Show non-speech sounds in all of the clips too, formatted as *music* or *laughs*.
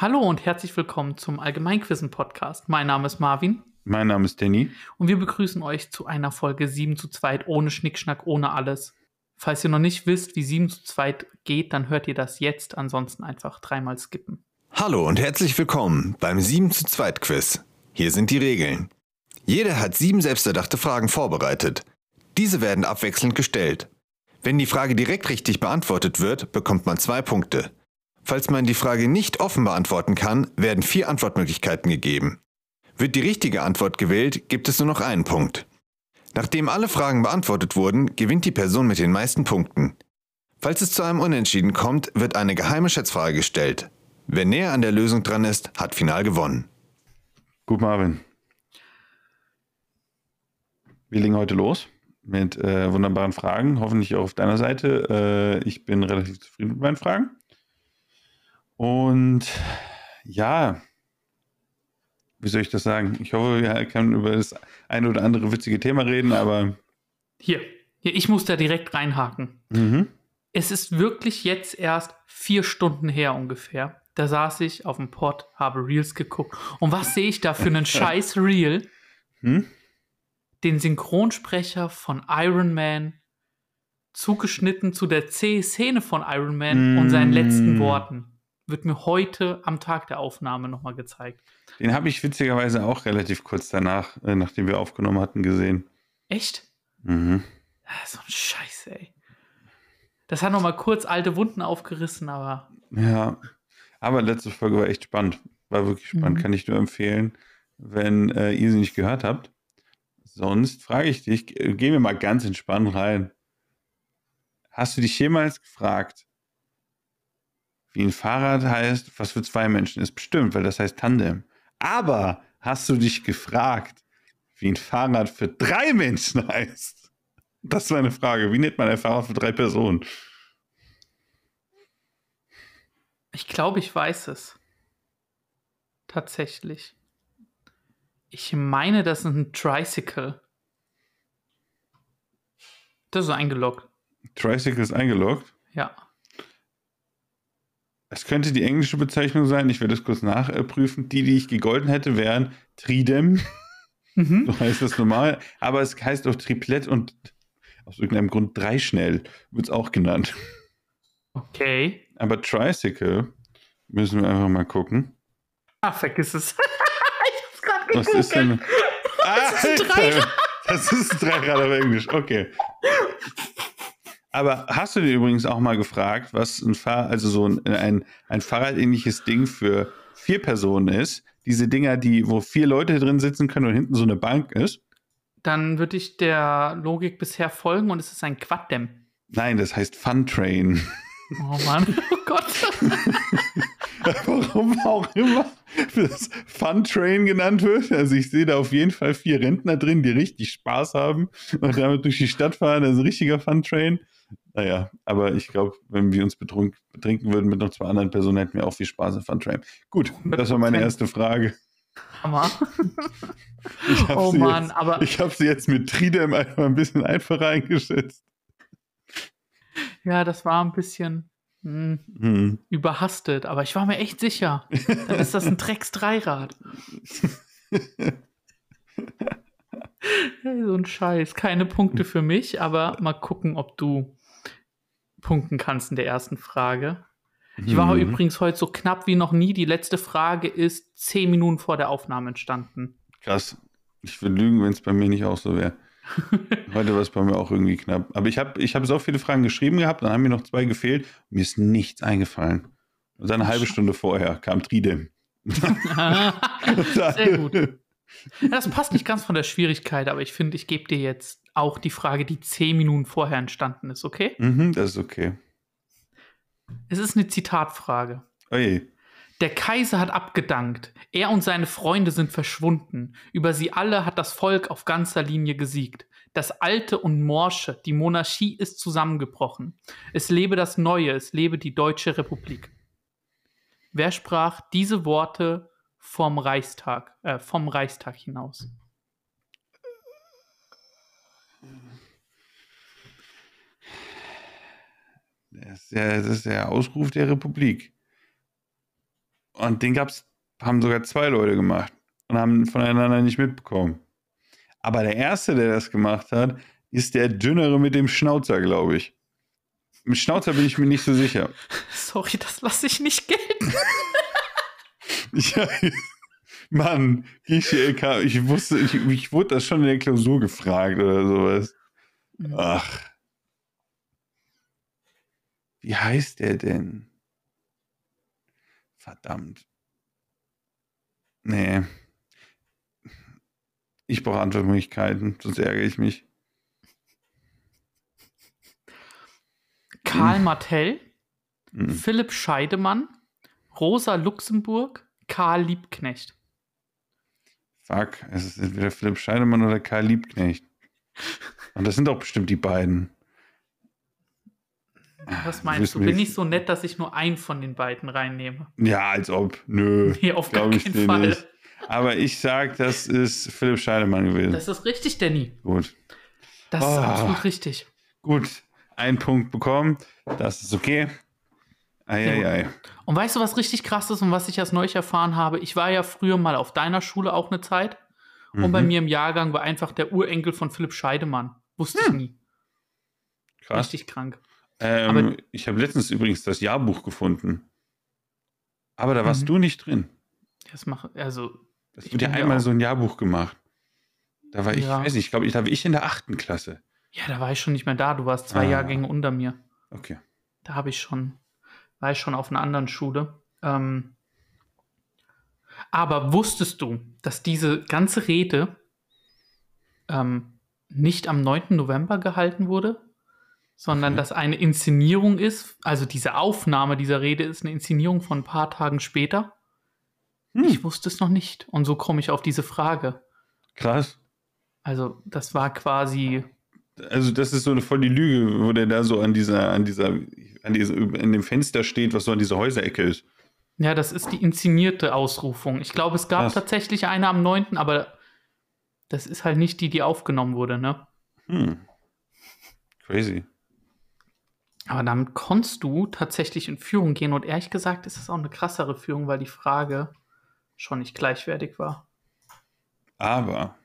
Hallo und herzlich willkommen zum Allgemeinquissen-Podcast. Mein Name ist Marvin Mein Name ist Danny. und wir begrüßen euch zu einer Folge 7 zu 2 ohne Schnickschnack, ohne alles. Falls ihr noch nicht wisst, wie 7 zu 2 geht, dann hört ihr das jetzt, ansonsten einfach dreimal skippen. Hallo und herzlich willkommen beim 7 zu 2 Quiz. Hier sind die Regeln. Jeder hat sieben selbsterdachte Fragen vorbereitet. Diese werden abwechselnd gestellt. Wenn die Frage direkt richtig beantwortet wird, bekommt man zwei Punkte. Falls man die Frage nicht offen beantworten kann, werden vier Antwortmöglichkeiten gegeben. Wird die richtige Antwort gewählt, gibt es nur noch einen Punkt. Nachdem alle Fragen beantwortet wurden, gewinnt die Person mit den meisten Punkten. Falls es zu einem Unentschieden kommt, wird eine geheime Schätzfrage gestellt. Wer näher an der Lösung dran ist, hat final gewonnen. Gut, Marvin. Wir legen heute los mit äh, wunderbaren Fragen, hoffentlich auch auf deiner Seite. Äh, ich bin relativ zufrieden mit meinen Fragen. Und ja, wie soll ich das sagen? Ich hoffe, wir können über das eine oder andere witzige Thema reden, aber Hier, hier ich muss da direkt reinhaken. mhm. Es ist wirklich jetzt erst vier Stunden her ungefähr. Da saß ich auf dem Pod, habe Reels geguckt. Und was sehe ich da für einen *laughs* scheiß Reel? Hm? Den Synchronsprecher von Iron Man zugeschnitten zu der C-Szene von Iron Man und seinen letzten Mm. Worten. Wird mir heute am Tag der Aufnahme nochmal gezeigt. den habe ich witzigerweise auch relativ kurz danach, äh, nachdem wir aufgenommen hatten, gesehen. Echt? Mhm. Ah, So ein Scheiß, ey. Das hat nochmal kurz alte Wunden aufgerissen, aber Ja, aber letzte Folge war echt spannend. War wirklich spannend, Mhm. kann ich nur empfehlen, wenn äh, ihr sie nicht gehört habt. Sonst frage ich dich, äh, gehen wir mal ganz entspannt rein. Hast du dich jemals gefragt, wie ein Fahrrad heißt, was für zwei Menschen ist? Bestimmt, weil das heißt Tandem. Aber hast du dich gefragt, wie ein Fahrrad für drei Menschen *laughs* heißt? Das ist meine Frage. Wie nennt man ein Fahrrad für drei Personen? ich glaube, ich weiß es. Tatsächlich. Ich meine, das ist ein Tricycle. Das ist eingeloggt. Tricycle ist eingeloggt. Ja. Es könnte die englische Bezeichnung sein, ich werde es kurz nachprüfen. Die, die ich gegolten hätte, wären Tridem, Mhm. so heißt das normal. Aber es heißt auch Triplett und aus irgendeinem Grund dreischnell wird es auch genannt. Okay. Aber Tricycle müssen wir einfach mal gucken. Ah, vergiss es. *laughs* ich hab's gerade Was ist denn. Das ist ein Alter, Das ist ein Dreirad auf Englisch, okay. Aber hast du dir übrigens auch mal gefragt, was ein Fahr also so ein, ein, ein Fahrradähnliches Ding für vier Personen ist? Diese Dinger, die, wo vier Leute drin sitzen können und hinten so eine Bank ist? Dann würde ich der Logik bisher folgen und es ist ein Quaddem. Nein, das heißt Fun Train. Oh Mann. Oh Gott. *laughs* Warum auch immer das Fun Train genannt wird. Also ich sehe da auf jeden Fall vier Rentner drin, die richtig Spaß haben und damit durch die Stadt fahren. Das ist ein richtiger Fun Train. Naja, aber ich glaube, wenn wir uns betrunk, betrinken würden mit noch zwei anderen Personen, hätten wir auch viel Spaß im Fun Train. Gut, das war meine 100%. erste Frage. Hammer. *laughs* Ich habe Oh sie, Mann, jetzt- aber ich hab sie jetzt mit Tridem einfach ein bisschen einfacher eingeschätzt. ja, das war ein bisschen hm, Hm. überhastet, aber ich war mir echt sicher. Dann ist das ein *laughs* Drecks-Dreirad. *laughs* So ein Scheiß. Keine Punkte für mich, aber mal gucken, ob du punkten kannst in der ersten Frage. Ich war Mhm. übrigens heute so knapp wie noch nie. Die letzte Frage ist zehn Minuten vor der Aufnahme entstanden. Krass. Ich würde lügen, wenn es bei mir nicht auch so wäre. *laughs* Heute war es bei mir auch irgendwie knapp. Aber ich habe ich hab so viele Fragen geschrieben gehabt, dann haben mir noch zwei gefehlt. Mir ist nichts eingefallen. Und dann eine halbe Stunde vorher kam Tridem. *laughs* *laughs* Sehr gut. Das passt nicht ganz von der Schwierigkeit, aber ich finde, ich gebe dir jetzt auch die Frage, die zehn Minuten vorher entstanden ist, okay? Mhm, das ist okay. Es ist eine Zitatfrage. Oje. Der Kaiser hat abgedankt. Er und seine Freunde sind verschwunden. Über sie alle hat das Volk auf ganzer Linie gesiegt. Das Alte und Morsche, die Monarchie ist zusammengebrochen. Es lebe das Neue, es lebe die Deutsche Republik. Wer sprach diese Worte vom Reichstag, äh, vom Reichstag hinaus? Das ist, der, das ist der Ausruf der Republik. Und den gab's, haben sogar zwei Leute gemacht und haben voneinander nicht mitbekommen. Aber der erste, der das gemacht hat, ist der dünnere mit dem Schnauzer, glaube ich. Mit Schnauzer bin ich mir nicht so sicher. *laughs* Sorry, das lasse ich nicht gelten. *laughs* Ja, Mann, ich, ich wusste, ich, ich wurde das schon in der Klausur gefragt oder sowas. Ach. Wie heißt der denn? Verdammt. Nee. Ich brauche Antwortmöglichkeiten, sonst ärgere ich mich. Karl Martell, Hm. Philipp Scheidemann, Rosa Luxemburg, Karl Liebknecht. Fuck, es ist entweder Philipp Scheidemann oder Karl Liebknecht. Und das sind doch bestimmt die beiden. Was Das meinst du? Bin ich so nett, dass ich nur einen von den beiden reinnehme? Ja, als ob. Nö. *laughs* Nee, auf gar keinen Fall. nicht. Aber ich sag, das ist Philipp Scheidemann gewesen. Das ist richtig, Danny. Gut. Das ist Oh. absolut richtig. Gut. Ein Punkt bekommen. Das ist okay. Eieiei. Und weißt du, was richtig krass ist und was ich erst neulich erfahren habe? Ich war ja früher mal auf deiner Schule auch eine Zeit. Und bei Mhm. mir im Jahrgang war einfach der Urenkel von Philipp Scheidemann. Wusste ich nie. Krass. Richtig krank. Ähm, ich habe letztens übrigens das Jahrbuch gefunden. Aber da warst Mhm. du nicht drin. Das mache, also, Ich wird ja einmal auch- so ein Jahrbuch gemacht. Da war ich, Ja. weiß nicht, ich glaube, ich- da war ich in der achten Klasse. ja, da war ich schon nicht mehr da. Du warst zwei Ah. Jahrgänge unter mir. Okay. Da habe ich schon, war ich schon auf einer anderen Schule. Ähm, aber wusstest du, dass diese ganze Rede ähm, nicht am 9. November gehalten wurde, sondern dass eine Inszenierung ist, also diese Aufnahme dieser Rede ist eine Inszenierung von ein paar Tagen später? Hm. Ich wusste es noch nicht. Und so komme ich auf diese Frage. Krass. Also, das war quasi. Also, das ist so eine voll die Lüge, wo der da so an dieser, an dieser, an dieser, in dem Fenster steht, was so an dieser Häuserecke ist. Ja, das ist die inszenierte Ausrufung. Ich glaube, es gab Krass. tatsächlich eine am 9., aber das ist halt nicht die, die aufgenommen wurde, ne? Hm. Crazy. Aber damit konntest du tatsächlich in Führung gehen und ehrlich gesagt ist das auch eine krassere Führung, weil die Frage schon nicht gleichwertig war. Aber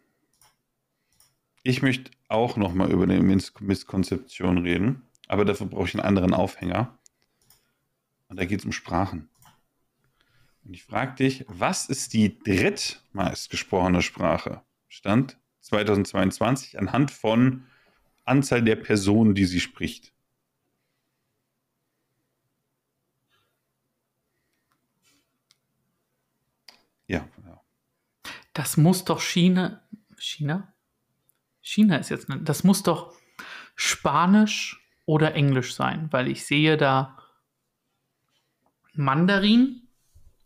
ich möchte auch noch mal über eine Miss Misskonzeption reden. Aber dafür brauche ich einen anderen Aufhänger. Und da geht es um Sprachen. Und ich frage dich, was ist die drittmeist gesprochene Sprache? Stand 2022 anhand von Anzahl der Personen, die sie spricht. Ja, ja. Das muss doch China. China? China ist jetzt. Ne, das muss doch Spanisch oder Englisch sein, weil ich sehe da Mandarin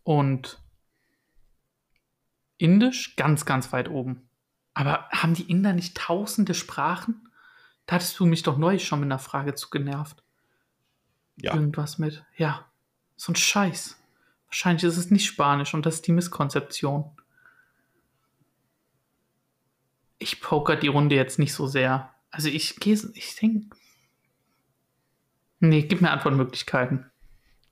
und Indisch ganz, ganz weit oben. Aber haben die Inder nicht tausende Sprachen? Da hattest du mich doch neulich schon mit einer Frage zu genervt. ja. Irgendwas mit. Ja, so ein Scheiß. Wahrscheinlich ist es nicht Spanisch und das ist die Misskonzeption. Ich poker die Runde jetzt nicht so sehr. Also ich gehe, ich denke. Nee, gib mir Antwortmöglichkeiten.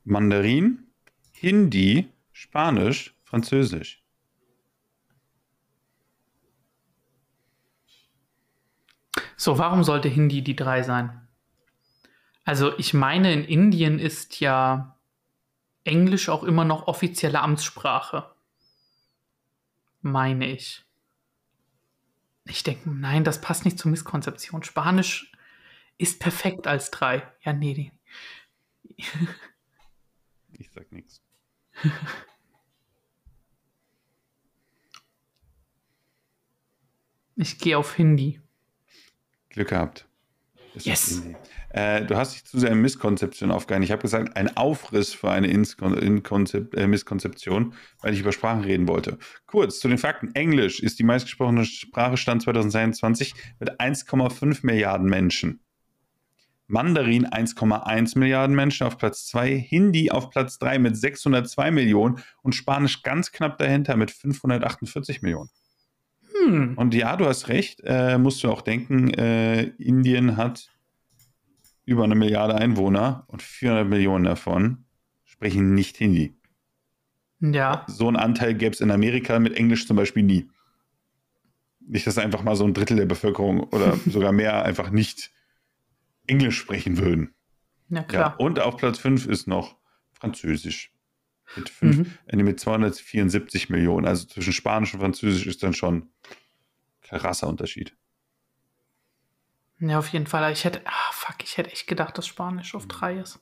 Mandarin, Hindi, Spanisch, Französisch. So, warum sollte Hindi die drei sein? Also, ich meine, in Indien ist ja Englisch auch immer noch offizielle Amtssprache. Meine ich. Ich denke, nein, das passt nicht zur Misskonzeption. Spanisch ist perfekt als drei. Ja, nee, nee. *laughs* Ich sag nichts. Ich gehe auf Hindi. Glück gehabt. Ist Yes. Äh, du hast dich zu sehr in Misskonzeption aufgehalten. Ich habe gesagt, ein Aufriss für eine Inskon Inkonzep äh, Misskonzeption, weil ich über Sprachen reden wollte. Kurz zu den Fakten. Englisch ist die meistgesprochene Sprache Stand 2022 mit 1,5 Milliarden Menschen. Mandarin 1,1 Milliarden Menschen auf Platz 2, Hindi auf Platz 3 mit 602 Millionen und Spanisch ganz knapp dahinter mit 548 Millionen. Hm. Und ja, du hast recht, äh, musst du auch denken, äh, Indien hat über eine Milliarde Einwohner und 400 Millionen davon sprechen nicht Hindi. Ja. So einen Anteil gäbe es in Amerika mit Englisch zum Beispiel nie. Nicht, dass einfach mal so ein Drittel der Bevölkerung oder *laughs* sogar mehr einfach nicht Englisch sprechen würden. Ja, Ja, klar. und auf Platz 5 ist noch Französisch. Mit, fünf, Mhm. äh, mit 274 Millionen. Also zwischen Spanisch und Französisch ist dann schon krasser Unterschied. Ja, auf jeden Fall. Ich hätte, ah, fuck, ich hätte echt gedacht, dass Spanisch auf drei ist.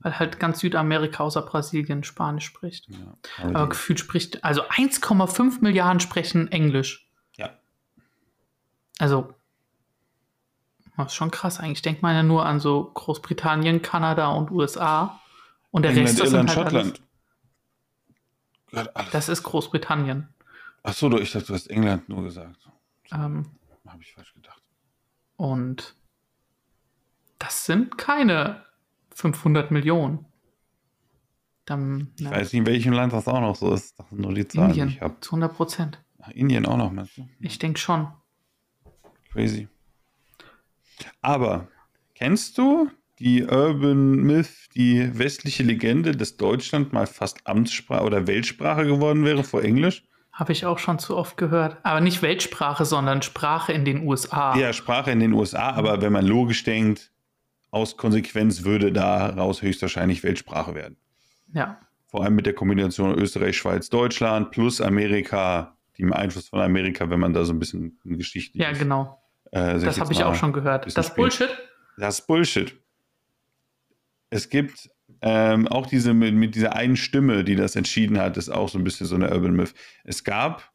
Weil halt ganz Südamerika außer Brasilien Spanisch spricht. Ja, Aber aber gefühlt spricht, also 1,5 Milliarden sprechen Englisch. ja. Also, das ist schon krass eigentlich. Denkt man ja nur an so Großbritannien, Kanada und USA. Und der England, Rest Irland, sind halt Schottland. Alles. Das ist Großbritannien. Achso, ich dachte, du hast England nur gesagt. Ähm, Habe ich falsch gedacht. und das sind keine 500 Millionen. Dann Ich weiß nicht, in welchem Land das auch noch so ist. Das sind nur die Zahlen, die Indien ich habe. zu 100 Prozent. Indien auch noch, meinst du? Ich denke schon. Crazy. Aber kennst du die Urban Myth, die westliche Legende, dass Deutschland mal fast Amtssprache oder Weltsprache geworden wäre vor Englisch? Habe ich auch schon zu oft gehört. Aber nicht Weltsprache, sondern Sprache in den USA. Ja, Sprache in den USA, aber wenn man logisch denkt, aus Konsequenz würde daraus höchstwahrscheinlich Weltsprache werden. ja. Vor allem mit der Kombination Österreich, Schweiz, Deutschland plus Amerika, dem Einfluss von Amerika, wenn man da so ein bisschen Geschichte Ja, genau. Äh, Das habe ich auch schon gehört. Das. Bullshit? Das Bullshit. Es gibt ähm, auch diese mit, mit dieser einen Stimme, die das entschieden hat, ist auch so ein bisschen so eine Urban Myth. Es gab,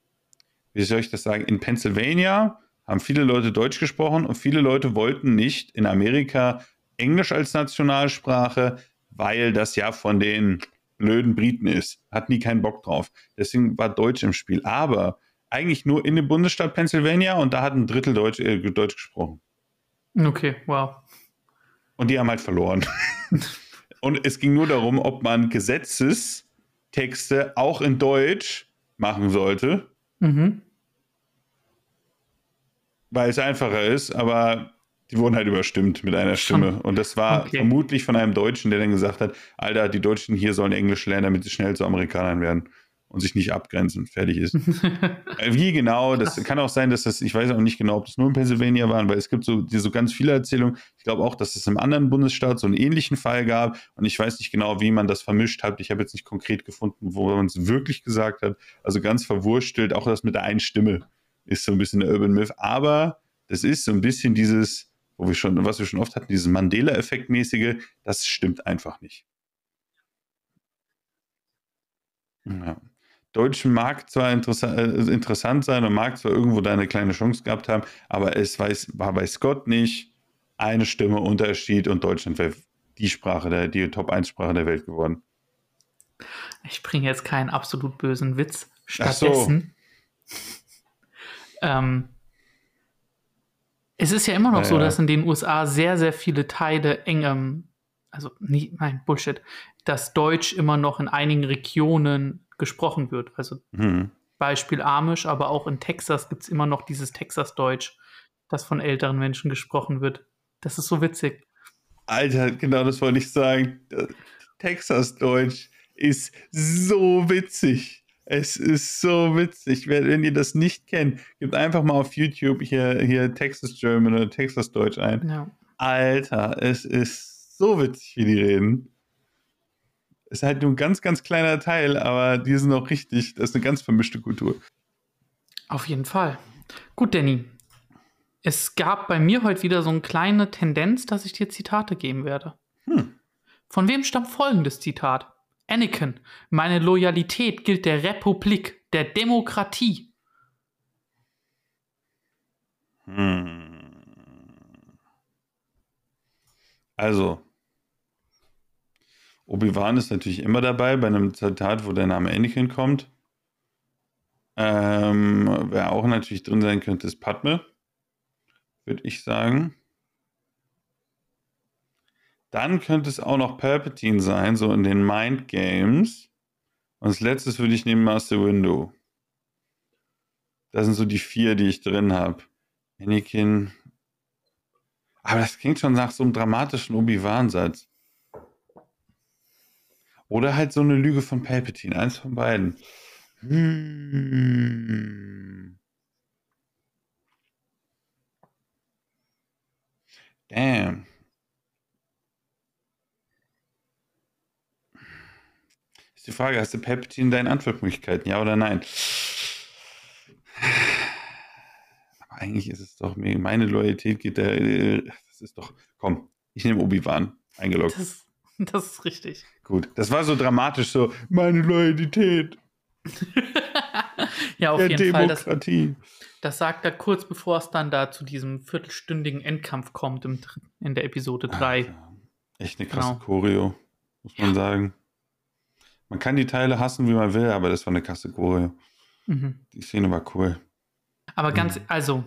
wie soll ich das sagen, in Pennsylvania haben viele Leute Deutsch gesprochen und viele Leute wollten nicht in Amerika Englisch als Nationalsprache, weil das ja von den blöden Briten ist. Hatten die keinen Bock drauf. Deswegen war Deutsch im Spiel. Aber eigentlich nur in dem Bundesstaat Pennsylvania und da hat ein Drittel Deutsch, äh, Deutsch gesprochen. Okay, wow. Und die haben halt verloren. *laughs* und es ging nur darum, ob man Gesetzestexte auch in Deutsch machen sollte, Mhm. weil es einfacher ist, aber die wurden halt überstimmt mit einer. Stimme. Und das war Okay. vermutlich von einem Deutschen, der dann gesagt hat, Alter, die Deutschen hier sollen Englisch lernen, damit sie schnell zu Amerikanern werden und sich nicht abgrenzen. Fertig ist. *laughs* Äh, Wie genau, das kann auch sein, dass das, ich weiß auch nicht genau, ob das nur in Pennsylvania waren, weil es gibt so, so ganz viele Erzählungen. Ich glaube auch, dass es im anderen Bundesstaat so einen ähnlichen Fall gab und ich weiß nicht genau, wie man das vermischt hat. Ich habe jetzt nicht konkret gefunden, wo man es wirklich gesagt hat. Also ganz verwurstelt, auch das mit der einen Stimme ist so ein bisschen der Urban Myth, aber das ist so ein bisschen dieses, wo wir schon, was wir schon oft hatten, dieses Mandela-Effekt-mäßige, das stimmt einfach nicht. Ja. Deutsch mag zwar interessa äh, interessant sein und mag zwar irgendwo da eine kleine Chance gehabt haben, aber es weiß, war bei Scott nicht eine Stimme Unterschied und Deutschland wäre die Sprache, der, die Top-1-Sprache der Welt geworden. Ich bringe jetzt keinen absolut bösen Witz. Ach so. Stattdessen. *laughs* ähm, es ist ja immer noch Ja, so, dass in den USA sehr, sehr viele Teile engem, also nie, nein, Bullshit, dass Deutsch immer noch in einigen Regionen gesprochen wird. Also Hm. Beispiel Amish, aber auch in Texas gibt es immer noch dieses Texas-Deutsch, das von älteren Menschen gesprochen wird. Das ist so witzig. Alter, genau das wollte ich sagen. Texas-Deutsch ist so witzig. Es ist so witzig. Wenn wenn ihr das nicht kennt, gebt einfach mal auf YouTube hier, hier Texas German oder Texas Deutsch ein. Ja. Alter, es ist so witzig, wie die reden. Ist halt nur ein ganz, ganz kleiner Teil, aber die sind auch richtig. Das ist eine ganz vermischte Kultur. Auf jeden Fall. Gut, Danny. Es gab bei mir heute wieder so eine kleine Tendenz, dass ich dir Zitate geben werde. Hm. Von wem stammt folgendes Zitat? Anakin, meine Loyalität gilt der Republik, der Demokratie. Hm. Also, Obi-Wan ist natürlich immer dabei bei einem Zitat, wo der Name Anakin kommt. Ähm, wer auch natürlich drin sein könnte, ist Padme, würde ich sagen. Dann könnte es auch noch Palpatine sein, so in den Mind Games. Und als letztes würde ich nehmen Master Window. Das sind so die vier, die ich drin habe. Anakin. Aber das klingt schon nach so einem dramatischen Obi-Wan-Satz. Oder halt so eine Lüge von Palpatine. Eins von beiden. Hm. Damn. Ist die Frage, hast du Palpatine in deinen Antwortmöglichkeiten, ja oder nein? Aber eigentlich ist es doch, meine Loyalität geht da, äh, das ist doch, komm, ich nehme Obi-Wan, eingeloggt. Das, das ist richtig. Gut, das war so dramatisch, so, meine Loyalität *laughs* ja, auf der jeden Fall. Das, Demokratie. das sagt er kurz bevor es dann da zu diesem viertelstündigen Endkampf kommt im, in der Episode 3. Alter, Echt eine krasse Genau. Choreo, muss man sagen. Man kann die Teile hassen, wie man will, aber das war eine krasse Choreo. Mhm. Die Szene war cool. Aber ganz, Mhm. also,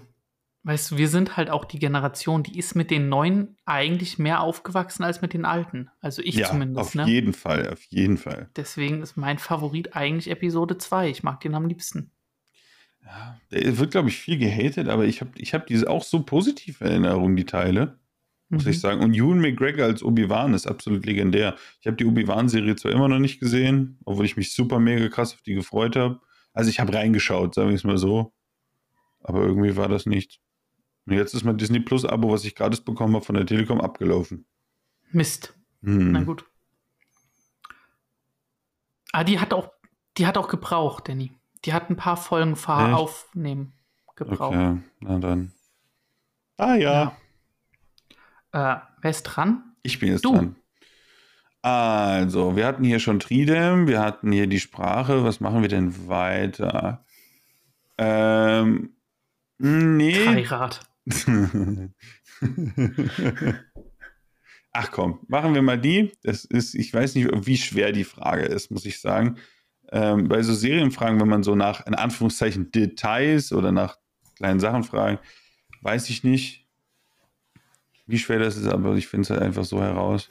weißt du, wir sind halt auch die Generation, die ist mit den Neuen eigentlich mehr aufgewachsen als mit den Alten. Also ich ja, zumindest, auf ne? jeden Fall, auf jeden Fall. Deswegen ist mein Favorit eigentlich Episode 2. Ich mag den am liebsten. Ja, der wird, glaube ich, viel gehatet, aber ich habe ich hab diese auch so positive Erinnerungen, die Teile, muss Mhm. ich sagen. Und Ewan McGregor als Obi-Wan ist absolut legendär. Ich habe die Obi-Wan-Serie zwar immer noch nicht gesehen, obwohl ich mich super mega krass auf die gefreut habe. Also ich habe reingeschaut, sagen wir es mal so. Aber irgendwie war das nicht. Und jetzt ist mein Disney Plus-Abo, was ich gratis bekommen habe von der Telekom, abgelaufen. Mist. Hm. Na gut. Ah, die hat auch, die hat auch gebraucht, Danny. Die hat ein paar Folgen Fahr aufnehmen gebraucht. Okay, na dann. Ah ja. Äh, wer ist dran? Ich bin jetzt Du. dran. Also, wir hatten hier schon Tridem, wir hatten hier die Sprache. Was machen wir denn weiter? Ähm, nee. Dreirad. *laughs* Ach komm, machen wir mal die. Das ist, ich weiß nicht, wie schwer die Frage ist, muss ich sagen. Ähm, bei so Serienfragen, wenn man so nach, in Anführungszeichen, Details oder nach kleinen Sachen fragen, weiß ich nicht, wie schwer das ist, aber ich finde es halt einfach so heraus.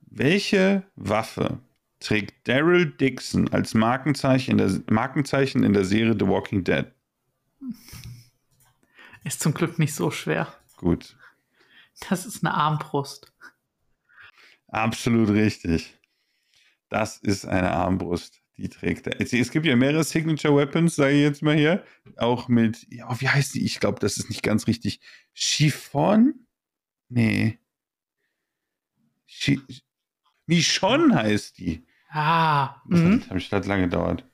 Welche Waffe trägt Daryl Dixon als Markenzeichen in, der, Markenzeichen in der Serie The Walking Dead? Ist zum Glück nicht so schwer. Gut, Das ist eine Armbrust. absolut richtig. Das ist eine Armbrust, die trägt er. Es, gibt ja mehrere Signature Weapons, sage ich jetzt mal hier. Auch mit, ja, wie heißt die? Ich glaube, das ist nicht ganz richtig. Chiffon? Nee. Chi Michonne heißt die. Ah, Das mhm. hat, hat, hat lange gedauert.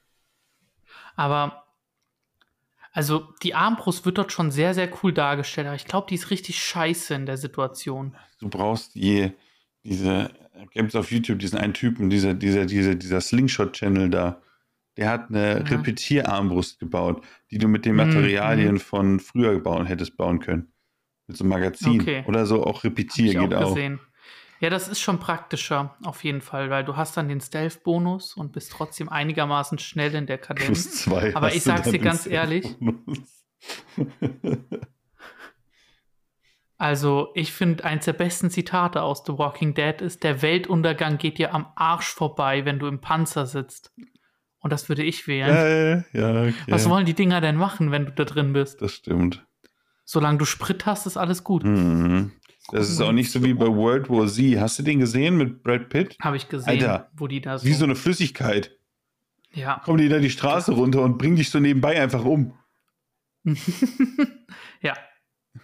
aber also die Armbrust wird dort schon sehr, sehr cool dargestellt. Aber ich glaube, die ist richtig scheiße in der Situation. Du brauchst die, diese, gibt es auf YouTube diesen einen Typen, dieser, dieser, dieser, dieser Slingshot-Channel da. Der hat eine Ja. Repetierarmbrust gebaut, die du mit den Mhm, Materialien mhm. von früher bauen, hättest bauen können. Mit so einem Magazin. Okay. Oder so auch Hab Repetier ich auch geht auch. gesehen. Ja, das ist schon praktischer, auf jeden Fall, weil du hast dann den Stealth-Bonus und bist trotzdem einigermaßen schnell in der Plus Kadenz. zwei. Aber ich sag's dir ganz ehrlich. *laughs* Also, ich finde, eins der besten Zitate aus The Walking Dead ist, der Weltuntergang geht dir am Arsch vorbei, wenn du im Panzer sitzt. Und das würde ich wählen. ja, ja, okay. Was wollen die Dinger denn machen, wenn du da drin bist? das stimmt. Solange du Sprit hast, ist alles gut. Mhm. Das ist auch nicht so wie bei World War Z. Hast du den gesehen mit Brad Pitt? Habe ich gesehen, Alter, wo die da so. Wie so eine Flüssigkeit. ja. Kommen die da die Straße runter und bringen dich so nebenbei einfach um. *laughs* ja.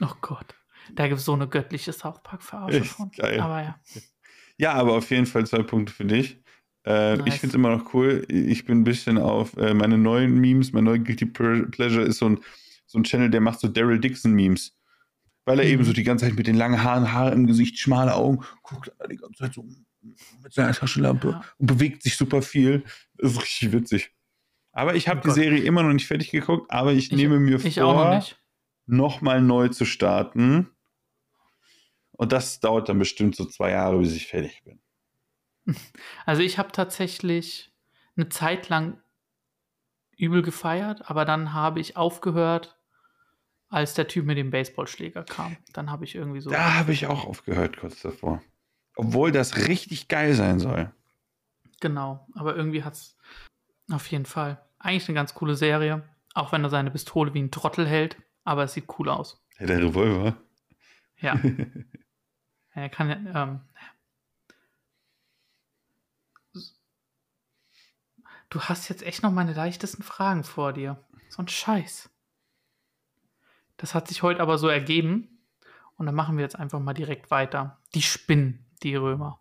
Oh Gott. Da gibt es so eine göttliche South Park-Verarsche von. geil. Aber ja. Ja, aber auf jeden Fall zwei Punkte für dich. Äh, Nice. Ich finde es immer noch cool. Ich bin ein bisschen auf äh, meine neuen Memes. Mein neuer Guilty Ple- Pleasure ist so ein, so ein Channel, der macht so Daryl Dixon Memes. Weil er Mhm. eben so die ganze Zeit mit den langen Haaren, Haare im Gesicht, schmale Augen, guckt die ganze Zeit so mit seiner Taschenlampe Ja. und bewegt sich super viel. Das ist richtig witzig. Aber ich habe Oh die Gott. Serie immer noch nicht fertig geguckt, aber ich, Ich- nehme mir Ich vor, nochmal neu zu starten. Und das dauert dann bestimmt so zwei Jahre, bis ich fertig bin. *laughs* Also ich habe tatsächlich eine Zeit lang übel gefeiert, aber dann habe ich aufgehört, als der Typ mit dem Baseballschläger kam. Dann habe ich irgendwie so. Da habe ich auch aufgehört kurz davor. Obwohl das richtig geil sein soll. Genau, aber irgendwie hat es auf jeden Fall eigentlich eine ganz coole Serie, auch wenn er seine Pistole wie ein Trottel hält, aber es sieht cool aus. Ja, der Revolver. Ja. *laughs* er kann ja, ähm, Du hast jetzt echt noch meine leichtesten Fragen vor dir. So ein Scheiß. Das hat sich heute aber so ergeben. Und dann machen wir jetzt einfach mal direkt weiter. Die spinnen, die Römer.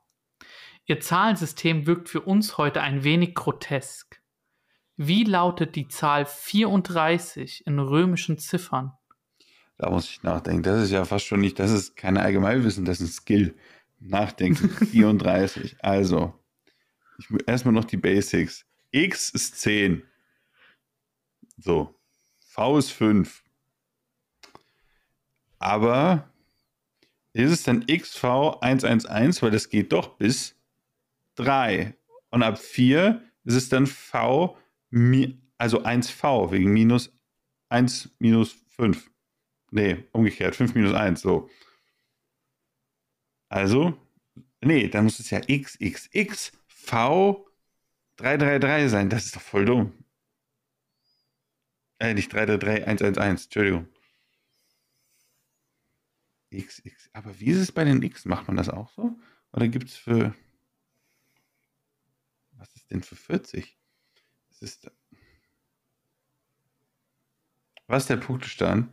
Ihr Zahlensystem wirkt für uns heute ein wenig grotesk. Wie lautet die Zahl 34 in römischen Ziffern? Da muss ich nachdenken. Das ist ja fast schon nicht, das ist keine Allgemeinwissen, das ist ein Skill. Nachdenken. *laughs* 34. Also, ich, erstmal noch die Basics. X ist 10. So. V ist 5. Aber ist es dann XV111, weil das geht doch bis 3. Und ab 4 ist es dann V, also 1V wegen minus 1 minus 5. Nee, umgekehrt, 5 minus 1, so. Also, nee, dann muss es ja XXX V 333 sein. Das ist doch voll dumm. Äh, nicht 333, 111, Entschuldigung. XX. Aber wie ist es bei den X? Macht man das auch so? Oder gibt es für. Was ist denn für 40? Das ist. Was ist der Punktestand?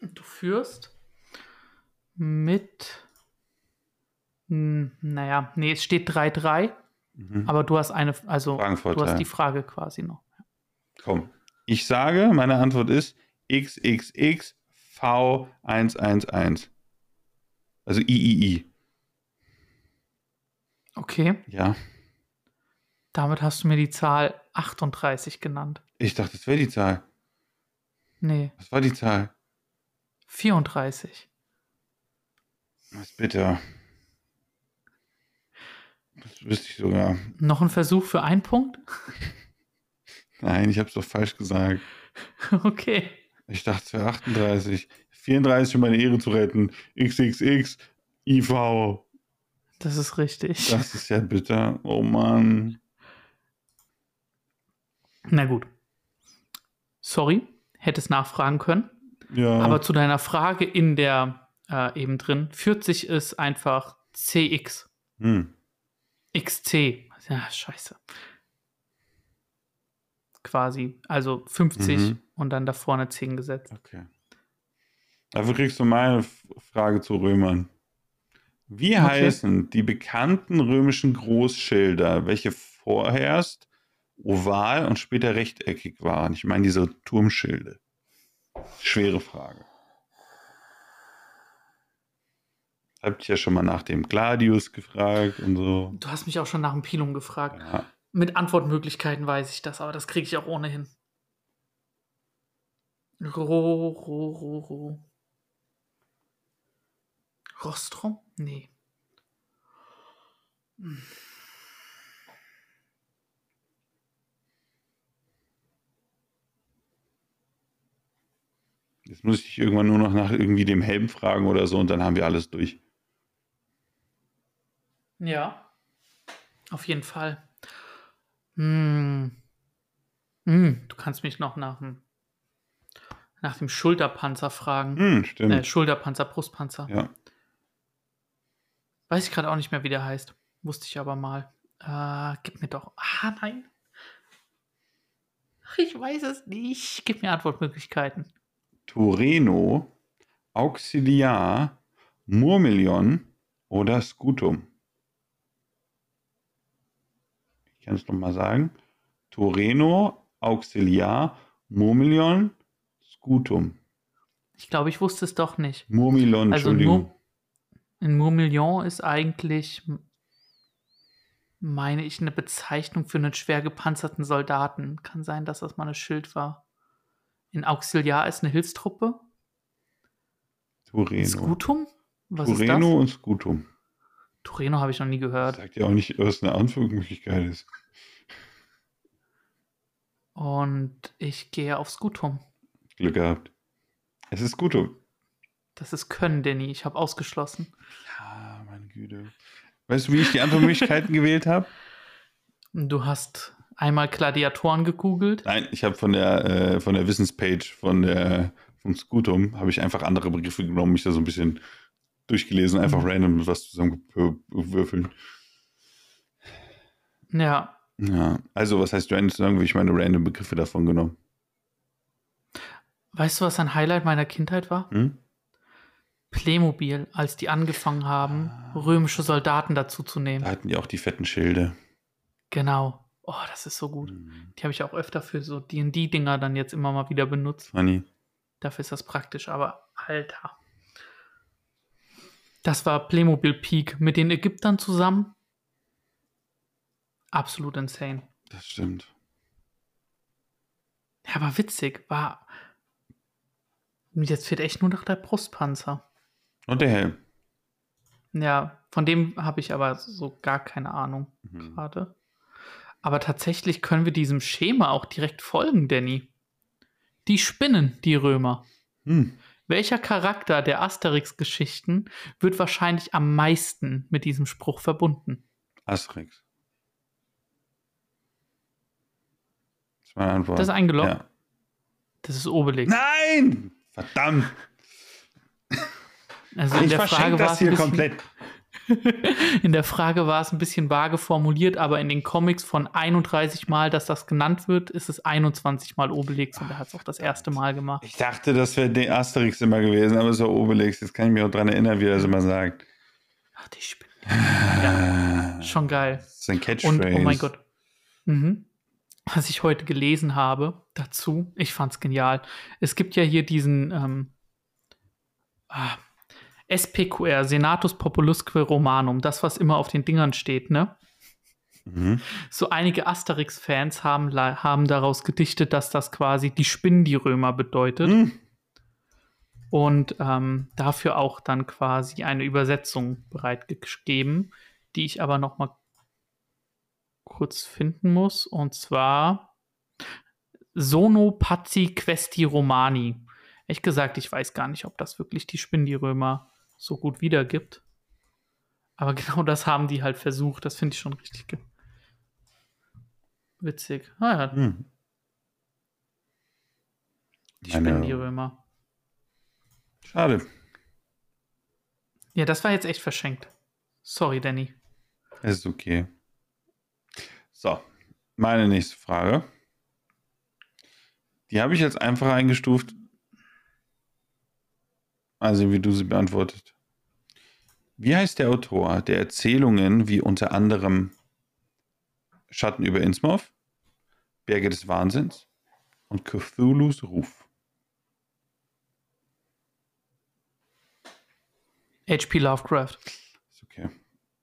Du führst mit. Hm, naja, nee, es steht 3-3. Mhm. Aber du hast eine, also du hast die Frage quasi noch. Komm, ich sage, meine Antwort ist XXX V111. Also III. Okay. Ja. Damit hast du mir die Zahl 38 genannt. Ich dachte, das wäre die Zahl. Nee. Was war die Zahl? 34. Was bitte? Das wüsste ich sogar. Noch ein Versuch für einen Punkt? *laughs* Nein, ich habe es doch falsch gesagt. *laughs* Okay. Ich dachte, es wäre 38. 34, um meine Ehre zu retten. XXX, IV. Das ist richtig. Das ist ja bitter. Oh Mann. Na gut. Sorry, hättest nachfragen können. Ja. Aber zu deiner Frage in der äh, eben drin, 40 ist einfach CX. Hm. XC. Ja, scheiße. Quasi. Also 50 mhm. und dann da vorne 10 gesetzt. Okay. Dafür kriegst du meine Frage zu Römern. Wie okay. heißen die bekannten römischen Großschilder, welche vorherst oval und später rechteckig waren? Ich meine diese Turmschilde. Schwere Frage. Hab dich ja schon mal nach dem Gladius gefragt und so. Du hast mich auch schon nach dem Pilum gefragt. Ja. Mit Antwortmöglichkeiten weiß ich das, aber das kriege ich auch ohnehin. Ro, ro, ro, ro. Rostrom? Nee. Hm. Jetzt muss ich irgendwann nur noch nach irgendwie dem Helm fragen oder so und dann haben wir alles durch. Ja, auf jeden Fall. Hm. Hm, du kannst mich noch nach dem, nach dem Schulterpanzer fragen. Hm, stimmt. Äh, Schulterpanzer, Brustpanzer. Ja. Weiß ich gerade auch nicht mehr, wie der heißt. Wusste ich aber mal. Äh, gib mir doch. Ah, nein. Ach, ich weiß es nicht. Gib mir Antwortmöglichkeiten. Tureno, Auxiliar, Murmelion oder Scutum. Kann es nochmal sagen. Toreno, Auxiliar, Murmelion, Scutum. Ich glaube, ich wusste es doch nicht. Murmilon, also Entschuldigung. ein Murmelion ist eigentlich, meine ich, eine Bezeichnung für einen schwer gepanzerten Soldaten. Kann sein, dass das mal ein Schild war. Ein Auxiliar ist eine Hilfstruppe. Toreno. Scutum? Was Toreno und Scutum. Toreno habe ich noch nie gehört. Sagt ja auch nicht, was eine Anführungsmöglichkeit ist. Und ich gehe auf Skutum. Glück gehabt. Es ist Skutum. Das ist Können, Danny. Ich habe ausgeschlossen. Ja, meine Güte. Weißt du, wie ich die Antwortmöglichkeiten *laughs* gewählt habe? Du hast einmal Gladiatoren gegoogelt. Nein, ich habe von der äh, von der Wissenspage von der vom Skutum habe ich einfach andere Begriffe genommen, mich da so ein bisschen durchgelesen, einfach mhm. random was zusammengewürfeln. Ja, Ja, also was heißt random wie ich meine random Begriffe davon genommen? Weißt du, was ein Highlight meiner Kindheit war? Hm? Playmobil, als die angefangen haben, römische Soldaten dazu zu Da nehmen. hatten die auch die fetten Schilde. Genau. Oh, das ist so gut. Hm, Die habe ich auch öfter für so D&D-Dinger dann jetzt immer mal wieder benutzt. Funny. Dafür ist das praktisch, aber Alter. Das war Playmobil Peak mit den Ägyptern zusammen. Absolut insane. Das stimmt. Ja, aber witzig. War. Jetzt fehlt echt nur noch der Brustpanzer. Und der Helm. Ja, von dem habe ich aber so gar keine Ahnung Mhm. gerade. Aber tatsächlich können wir diesem Schema auch direkt folgen, Danny. Die spinnen, die Römer. Hm. Welcher Charakter der Asterix-Geschichten wird wahrscheinlich am meisten mit diesem Spruch verbunden? Asterix. Das ist meine Antwort. Das ist eingeloggt? Ja. Das ist Obelix. Nein! Verdammt! Also in Ich der Frage verschenke war das hier komplett. *laughs* in der Frage war es ein bisschen vage formuliert, aber in den Comics von 31 Mal, dass das genannt wird, ist es 21 Mal Obelix und er hat es auch das erste Mal gemacht. Ich dachte, das wäre der Asterix immer gewesen, aber es war Obelix. Jetzt kann ich mich auch dran erinnern, wie er das immer sagt. Ach, die Spinne. Ja, schon geil. Das ist ein Catchphrase. Und oh mein Gott. Mhm. Was ich heute gelesen habe dazu, ich fand's genial. Es gibt ja hier diesen ähm, ah, SPQR, Senatus Populusque Romanum, das, was immer auf den Dingern steht, ne? Mhm. So einige Asterix-Fans haben, haben daraus gedichtet, dass das quasi die Spinnen die Römer bedeutet Hm. und ähm, dafür auch dann quasi eine Übersetzung bereitgegeben, die ich aber noch mal kurz finden muss. Und zwar Sono Pazzi Questi Romani. Ehrlich gesagt, ich weiß gar nicht, ob das wirklich die Spinnen die Römer so gut wiedergibt. Aber *laughs* genau das haben die halt versucht. Das finde ich schon richtig witzig. Ah ja, Hm. die die Römer. Schade. Ja, das war jetzt echt verschenkt. Sorry, Danny. Es ist okay. So, meine nächste Frage. Die habe ich jetzt einfach eingestuft. Also, wie du sie beantwortet. Wie heißt der Autor der Erzählungen wie unter anderem Schatten über Innsmouth, Berge des Wahnsinns und Cthulhus Ruf? H.P. Lovecraft. Ist okay.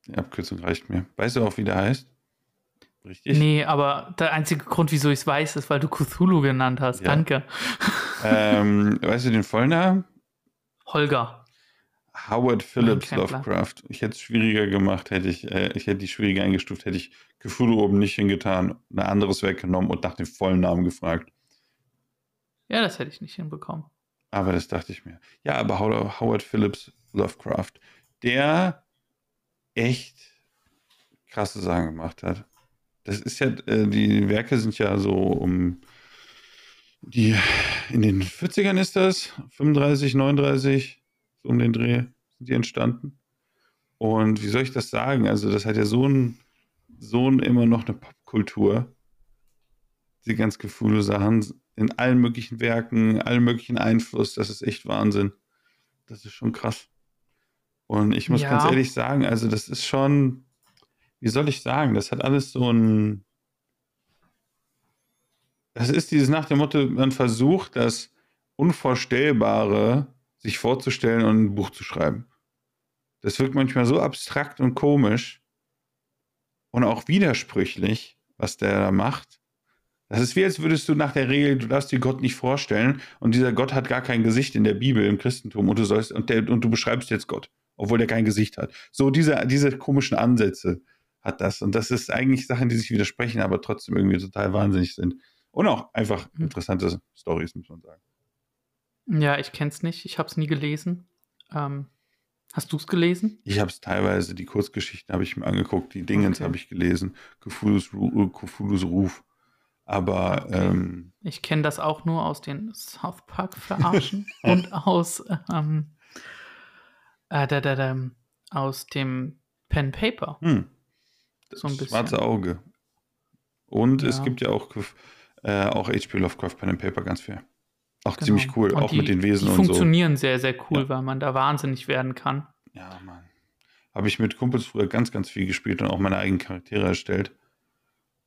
Die Abkürzung reicht mir. Weißt du auch, wie der heißt? Richtig? Nee, aber der einzige Grund, wieso ich es weiß, ist, weil du Cthulhu genannt hast. Ja. Danke. Ähm, weißt du den Vollnamen? Holger. Howard Phillips. Lovecraft. Ich hätte es schwieriger gemacht, hätte ich, äh, ich hätte die schwieriger eingestuft, hätte ich Cthulhu oben nicht hingetan, ein anderes weggenommen und nach dem vollen Namen gefragt. Ja, das hätte ich nicht hinbekommen. Aber das dachte ich mir. Ja, aber Howard Howard Phillips Lovecraft, der echt krasse Sachen gemacht hat. Das ist ja, äh, die Werke sind ja so um die, in den 40ern ist das, 35, 39, so um den Dreh sind die entstanden. Und wie soll ich das sagen? Also, das hat ja so ein, so ein immer noch eine Popkultur. Die ganz gefühle Sachen in allen möglichen Werken, allen möglichen Einfluss, das ist echt Wahnsinn. Das ist schon krass. Und ich muss Ja. ganz ehrlich sagen, also das ist schon, wie soll ich sagen, das hat alles so ein, das ist dieses nach dem Motto, man versucht, das Unvorstellbare sich vorzustellen und ein Buch zu schreiben. Das wirkt manchmal so abstrakt und komisch und auch widersprüchlich, was der da macht. Das ist wie, als würdest du nach der Regel, du darfst dir Gott nicht vorstellen und dieser Gott hat gar kein Gesicht in der Bibel, im Christentum und du sollst, und, der, und du beschreibst jetzt Gott, obwohl der kein Gesicht hat. So diese, diese komischen Ansätze hat das. Und das ist eigentlich Sachen, die sich widersprechen, aber trotzdem irgendwie total wahnsinnig sind. Und auch einfach Hm. interessante Stories, muss man sagen. Ja, ich kenn's nicht. Ich habe es nie gelesen. Ähm, hast du es gelesen? Ich habe es teilweise, die Kurzgeschichten habe ich mir angeguckt, die Dingens Okay. habe ich gelesen, Cthulhu's, Ru- Cthulhu's Ruf. Aber Okay. ähm, Ich kenne das auch nur aus den South Park *laughs* verarschen und aus ähm, äh, da, da, da, aus dem Pen Paper. hm, So ein bisschen. schwarze Auge. Und es Ja. gibt ja auch, äh, auch HP Lovecraft Pen and Paper ganz viel. Auch Genau. ziemlich cool, Und auch die, mit den Wesen die und so. funktionieren sehr, sehr cool, Ja. weil man da wahnsinnig werden kann. Ja, Mann. Habe ich mit Kumpels früher ganz, ganz viel gespielt und auch meine eigenen Charaktere erstellt.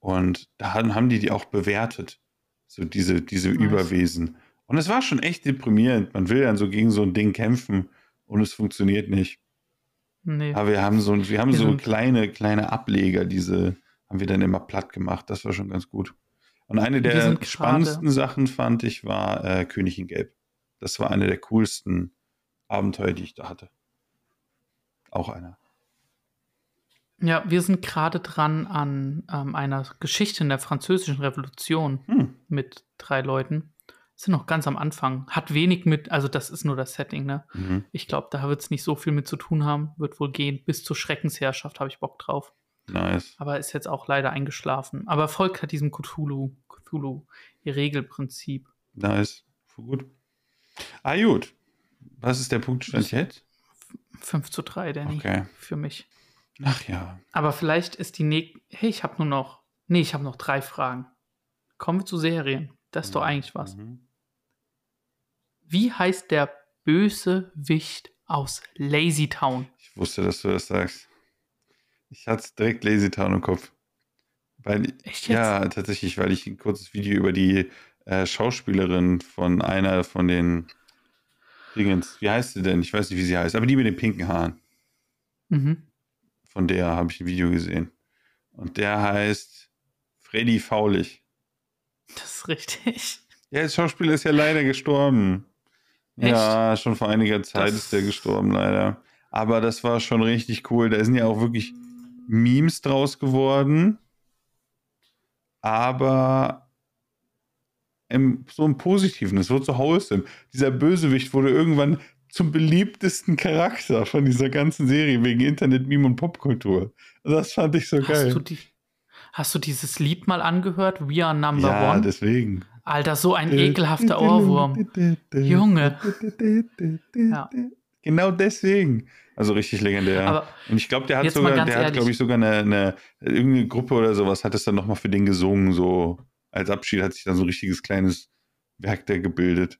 Und da haben die die auch bewertet. So diese, diese Nice. Überwesen. Und es war schon echt deprimierend. Man will dann so gegen so ein Ding kämpfen und es funktioniert nicht. Nee. Aber wir haben so, wir haben Wir so kleine, kleine Ableger, diese haben wir dann immer platt gemacht. Das war schon ganz gut. Und eine der spannendsten Sachen fand ich war äh, König in Gelb. Das war eine der coolsten Abenteuer, die ich da hatte. Auch einer. Ja, wir sind gerade dran an ähm, einer Geschichte in der Französischen Revolution Hm. mit drei Leuten. Sind noch ganz am Anfang. Hat wenig mit, also das ist nur das Setting, ne? Mhm. Ich glaube, da wird es nicht so viel mit zu tun haben. Wird wohl gehen. Bis zur Schreckensherrschaft habe ich Bock drauf. Nice. Aber ist jetzt auch leider eingeschlafen. Aber folgt halt diesem Cthulhu, Cthulhu, Regelprinzip. Nice. Gut. Ah, gut. Was ist der Punktstand jetzt? 5 zu 3, Danny. Okay. Für mich. Ach ja. Aber vielleicht ist die nächste. Hey, ich habe nur noch. Nee, ich habe noch drei Fragen. Kommen wir zu Serien. Das ist doch eigentlich was. Mhm. Wie heißt der Bösewicht aus Lazy Town? Ich wusste, dass du das sagst. Ich hatte direkt Lazy Town im Kopf. Weil, Echt jetzt? ja, tatsächlich, weil ich ein kurzes Video über die äh, Schauspielerin von einer von den Dingens, wie heißt sie denn? Ich weiß nicht, wie sie heißt, aber die mit den pinken Haaren. Mhm. Von der habe ich ein Video gesehen. Und der heißt Freddy Faulig. Das ist richtig. Ja, der Schauspieler ist ja leider gestorben. Echt? Ja, schon vor einiger Zeit Das- ist der gestorben, leider. Aber das war schon richtig cool. Da sind ja auch wirklich Memes draus geworden. Aber im, so im Positiven, es wird so wholesome. Dieser Bösewicht wurde irgendwann zum beliebtesten Charakter von dieser ganzen Serie wegen Internet, Meme und Popkultur. Das fand ich so geil. Hast du, die, hast du dieses Lied mal angehört? We are number ja, one? deswegen. Alter, so ein ekelhafter *laughs* Ohrwurm. Junge. *laughs* Ja. Genau deswegen. Also richtig legendär. Aber Und ich glaube, der hat sogar, der hat, ehrlich. glaube ich, sogar eine, eine irgendeine Gruppe oder sowas hat es dann nochmal für den gesungen, so als Abschied hat sich dann so ein richtiges kleines Werk da gebildet.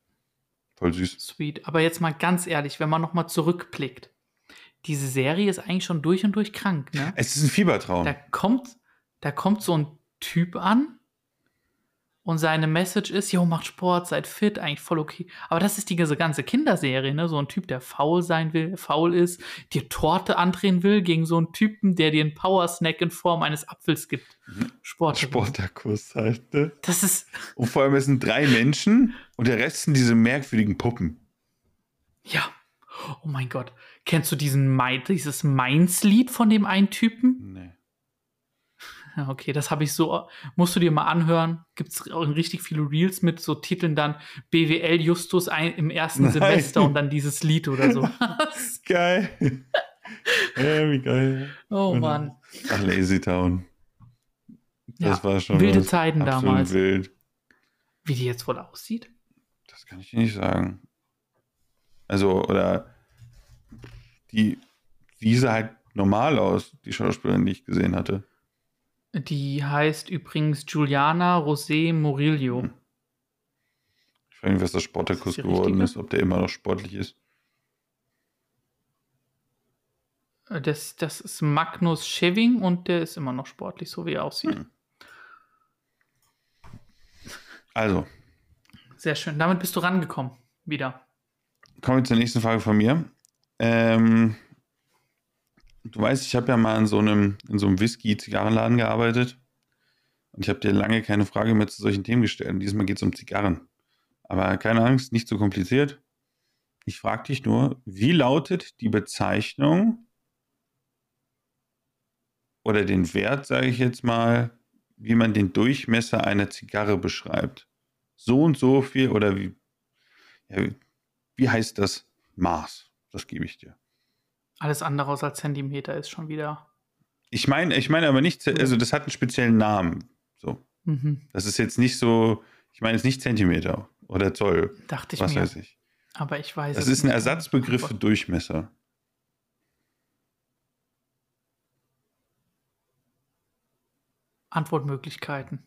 Voll süß. sweet. Aber jetzt mal ganz ehrlich, wenn man noch mal zurückblickt. Diese Serie ist eigentlich schon durch und durch krank, ne? Es ist ein Fiebertraum. Da kommt, da kommt so ein Typ an und seine Message ist, jo, macht Sport, seid fit, eigentlich voll okay. Aber das ist die ganze- Kinderserie, ne? So ein Typ, der faul sein will, faul ist, dir Torte andrehen will gegen so einen Typen, der dir einen Power-Snack in Form eines Apfels gibt. Sport. Sportakus halt, ne? Das ist, Und vor allem, es sind drei Menschen und der Rest sind diese merkwürdigen Puppen. ja. Oh mein Gott. Kennst du diesen dieses Mainz-Lied von dem einen Typen? Nee. Ja, okay, das habe ich so. Musst du dir mal anhören. Gibt es richtig viele Reels mit so Titeln dann BWL Justus ein, im ersten Nein. Semester und dann dieses Lied oder so. *laughs* Geil. *laughs* ja, wie geil. oh Mhm. Mann. Ach, Lazy Town. Das Ja, war schon wilde Zeiten damals. wild. Wie die jetzt wohl aussieht? Das kann ich dir nicht sagen. Also, oder die, wie sah halt normal aus, die Schauspielerin, die ich gesehen hatte. Die heißt übrigens Giuliana Rosé Murillo. Hm. Ich frage mich, was das Sportakus geworden ist, ob der immer noch sportlich ist. Äh, Das, das ist Magnus Schewing und der ist immer noch sportlich, so wie er aussieht. Hm. Also, Sehr schön. Damit bist du rangekommen. Wieder. kommen wir zur nächsten Frage von mir. Ähm, du weißt, ich habe ja mal in so einem, in so einem Whisky-Zigarrenladen gearbeitet. Und ich habe dir lange keine Frage mehr zu solchen Themen gestellt. Und diesmal geht es um Zigarren. Aber keine Angst, nicht so kompliziert. Ich frage dich nur, wie lautet die Bezeichnung oder den Wert, sage ich jetzt mal, wie man den Durchmesser einer Zigarre beschreibt? So und so viel oder wie, ja, wie heißt das Maß? Das gebe ich dir. Alles andere außer Zentimeter ist schon wieder. Ich meine, ich meine aber nicht, also das hat einen speziellen Namen. So, Mhm. das ist jetzt nicht so, ich meine jetzt nicht Zentimeter oder Zoll, Dachte ich was mir. weiß ich. Aber ich weiß Das es ist ein. Ersatzbegriff für Durchmesser. Antwortmöglichkeiten.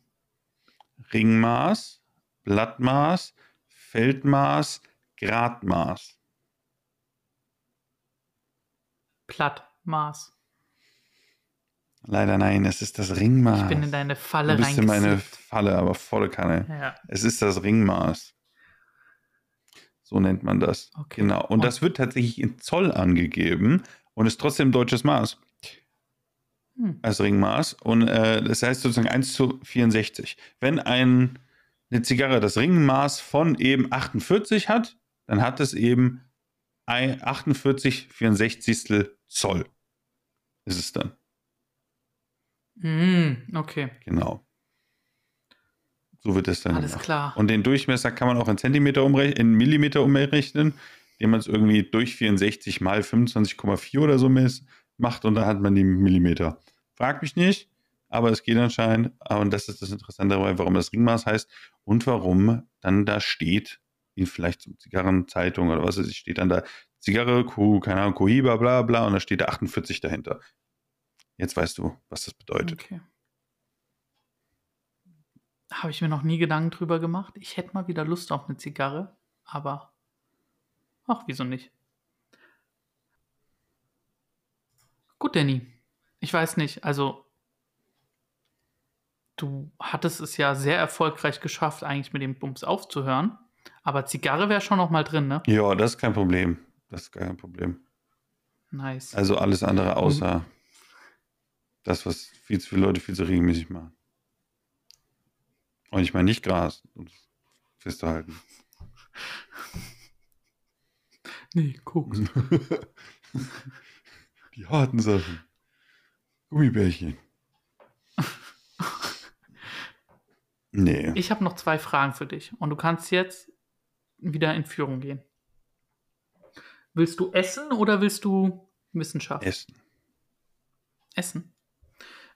Ringmaß, Blattmaß, Feldmaß, Gradmaß. Plattmaß. Leider nein, es ist das Ringmaß. Ich bin in deine Falle du bist in meine. Falle, aber volle Kanne. Ja, Es ist das Ringmaß. So nennt man das. okay. Genau. Und das wird tatsächlich in Zoll angegeben und ist trotzdem deutsches Maß Hm. als Ringmaß. Und äh, das heißt sozusagen 1 zu 64. Wenn ein, eine Zigarre das Ringmaß von eben 48 hat, dann hat es eben 48 64 Zoll. Ist es dann. Hm, okay, Genau. So wird es dann alles gemacht. klar. Und den Durchmesser kann man auch in Zentimeter umrechnen, in Millimeter umrechnen, indem man es irgendwie durch 64 mal 25,4 oder so macht und dann hat man die Millimeter. Frag mich nicht, aber es geht anscheinend. Und das ist das Interessante dabei, warum das Ringmaß heißt und warum dann da steht, wie vielleicht so Zigarrenzeitung oder was weiß ich, steht dann da Zigarre, Kuh, keine Ahnung, Cohiba, bla bla, und da steht da 48 dahinter. Jetzt weißt du, was das bedeutet. Okay. Habe ich mir noch nie Gedanken drüber gemacht. Ich hätte mal wieder Lust auf eine Zigarre, aber ach, wieso nicht? Gut, Danny. Ich weiß nicht, also du hattest es ja sehr erfolgreich geschafft, eigentlich mit dem Bums aufzuhören, aber Zigarre wäre schon noch mal drin, ne? Ja, das ist kein Problem. Das ist kein Problem. Nice. Also alles andere außer das, was viel zu viele Leute viel zu regelmäßig machen. Und ich meine nicht Gras, um es festzuhalten. *laughs* nee, guck. *laughs* Die harten Sachen. Gummibärchen. *laughs* Nee. Ich habe noch zwei Fragen für dich und du kannst jetzt wieder in Führung gehen. Willst du essen oder willst du Wissenschaft? Essen. Essen.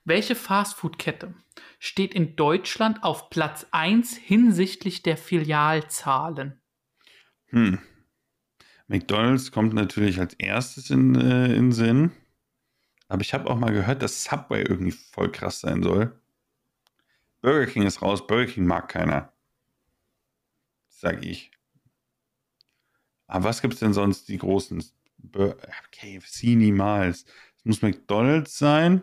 Welche Fastfood-Kette steht in Deutschland auf Platz 1 hinsichtlich der Filialzahlen? Hm. McDonalds kommt natürlich als erstes in, äh, in Sinn. Aber ich habe auch mal gehört, dass Subway irgendwie voll krass sein soll. Burger King ist raus. Burger King mag keiner. Sag ich. Aber was gibt es denn sonst, die großen? KFC niemals. Es muss McDonalds sein